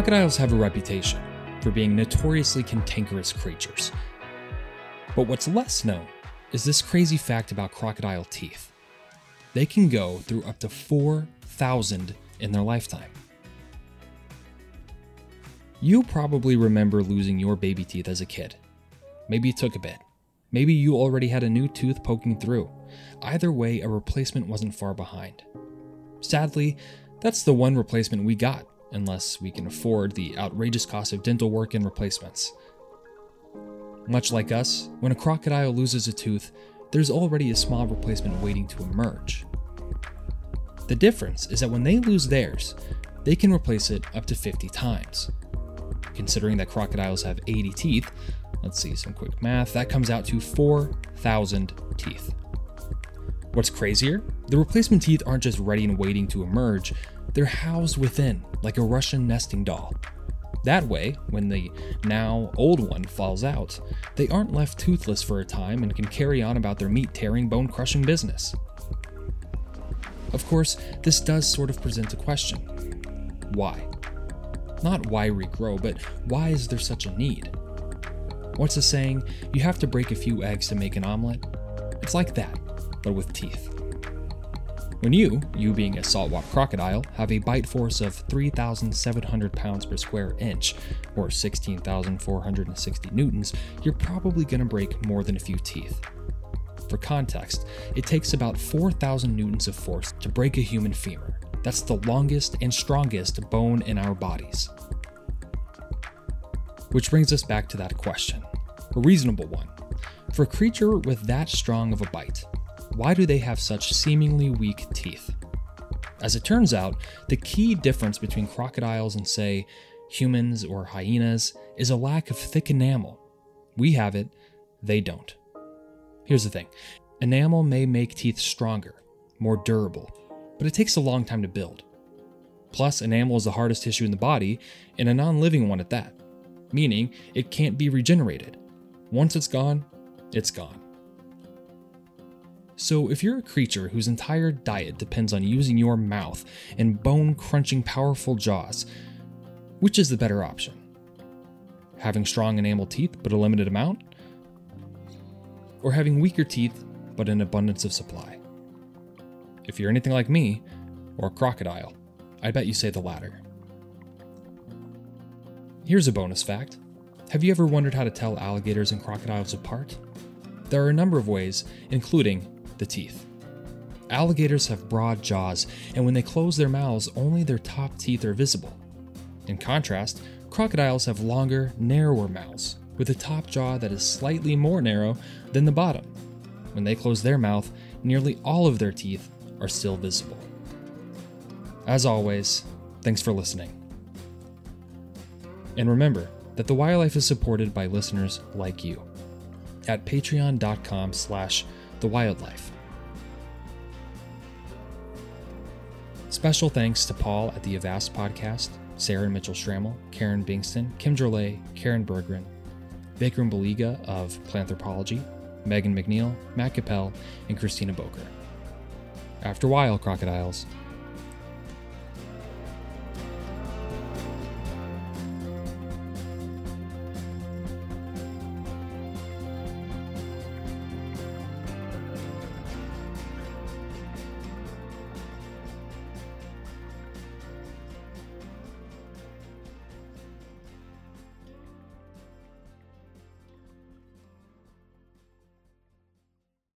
Crocodiles have a reputation for being notoriously cantankerous creatures. But what's less known is this crazy fact about crocodile teeth. They can go through up to 4,000 in their lifetime. You probably remember losing your baby teeth as a kid. Maybe it took a bit. Maybe you already had a new tooth poking through. Either way, a replacement wasn't far behind. Sadly, that's the one replacement we got, unless we can afford the outrageous cost of dental work and replacements. Much like us, when a crocodile loses a tooth, there's already a small replacement waiting to emerge. The difference is that when they lose theirs, they can replace it up to 50 times. Considering that crocodiles have 80 teeth, let's see some quick math, that comes out to 4,000 teeth. What's crazier? The replacement teeth aren't just ready and waiting to emerge, they're housed within, like a Russian nesting doll. That way, when the now old one falls out, they aren't left toothless for a time and can carry on about their meat tearing, bone crushing business. Of course, this does sort of present a question why? Not why regrow, but why is there such a need? What's the saying? You have to break a few eggs to make an omelet? It's like that, but with teeth. When you, you being a saltwater crocodile, have a bite force of 3,700 pounds per square inch, or 16,460 newtons, you're probably going to break more than a few teeth. For context, it takes about 4,000 newtons of force to break a human femur. That's the longest and strongest bone in our bodies. Which brings us back to that question a reasonable one. For a creature with that strong of a bite, why do they have such seemingly weak teeth? As it turns out, the key difference between crocodiles and, say, humans or hyenas is a lack of thick enamel. We have it, they don't. Here's the thing enamel may make teeth stronger, more durable, but it takes a long time to build. Plus, enamel is the hardest tissue in the body, and a non living one at that, meaning it can't be regenerated. Once it's gone, it's gone. So, if you're a creature whose entire diet depends on using your mouth and bone crunching powerful jaws, which is the better option? Having strong enamel teeth but a limited amount? Or having weaker teeth but an abundance of supply? If you're anything like me, or a crocodile, I bet you say the latter. Here's a bonus fact Have you ever wondered how to tell alligators and crocodiles apart? There are a number of ways, including the teeth. Alligators have broad jaws, and when they close their mouths, only their top teeth are visible. In contrast, crocodiles have longer, narrower mouths, with a top jaw that is slightly more narrow than the bottom. When they close their mouth, nearly all of their teeth are still visible. As always, thanks for listening. And remember that the Wild Life is supported by listeners like you at patreon.com slash the Wild Life. Special thanks to Paul at the Avast podcast, Sarah Mitchell Schrammel, Karen Bingston, Kim Drolet, Karen Berggren, Vikram Baliga of Planthropology, Megan McNeil, Matt Capel, and Christina Boker. After a while, crocodiles,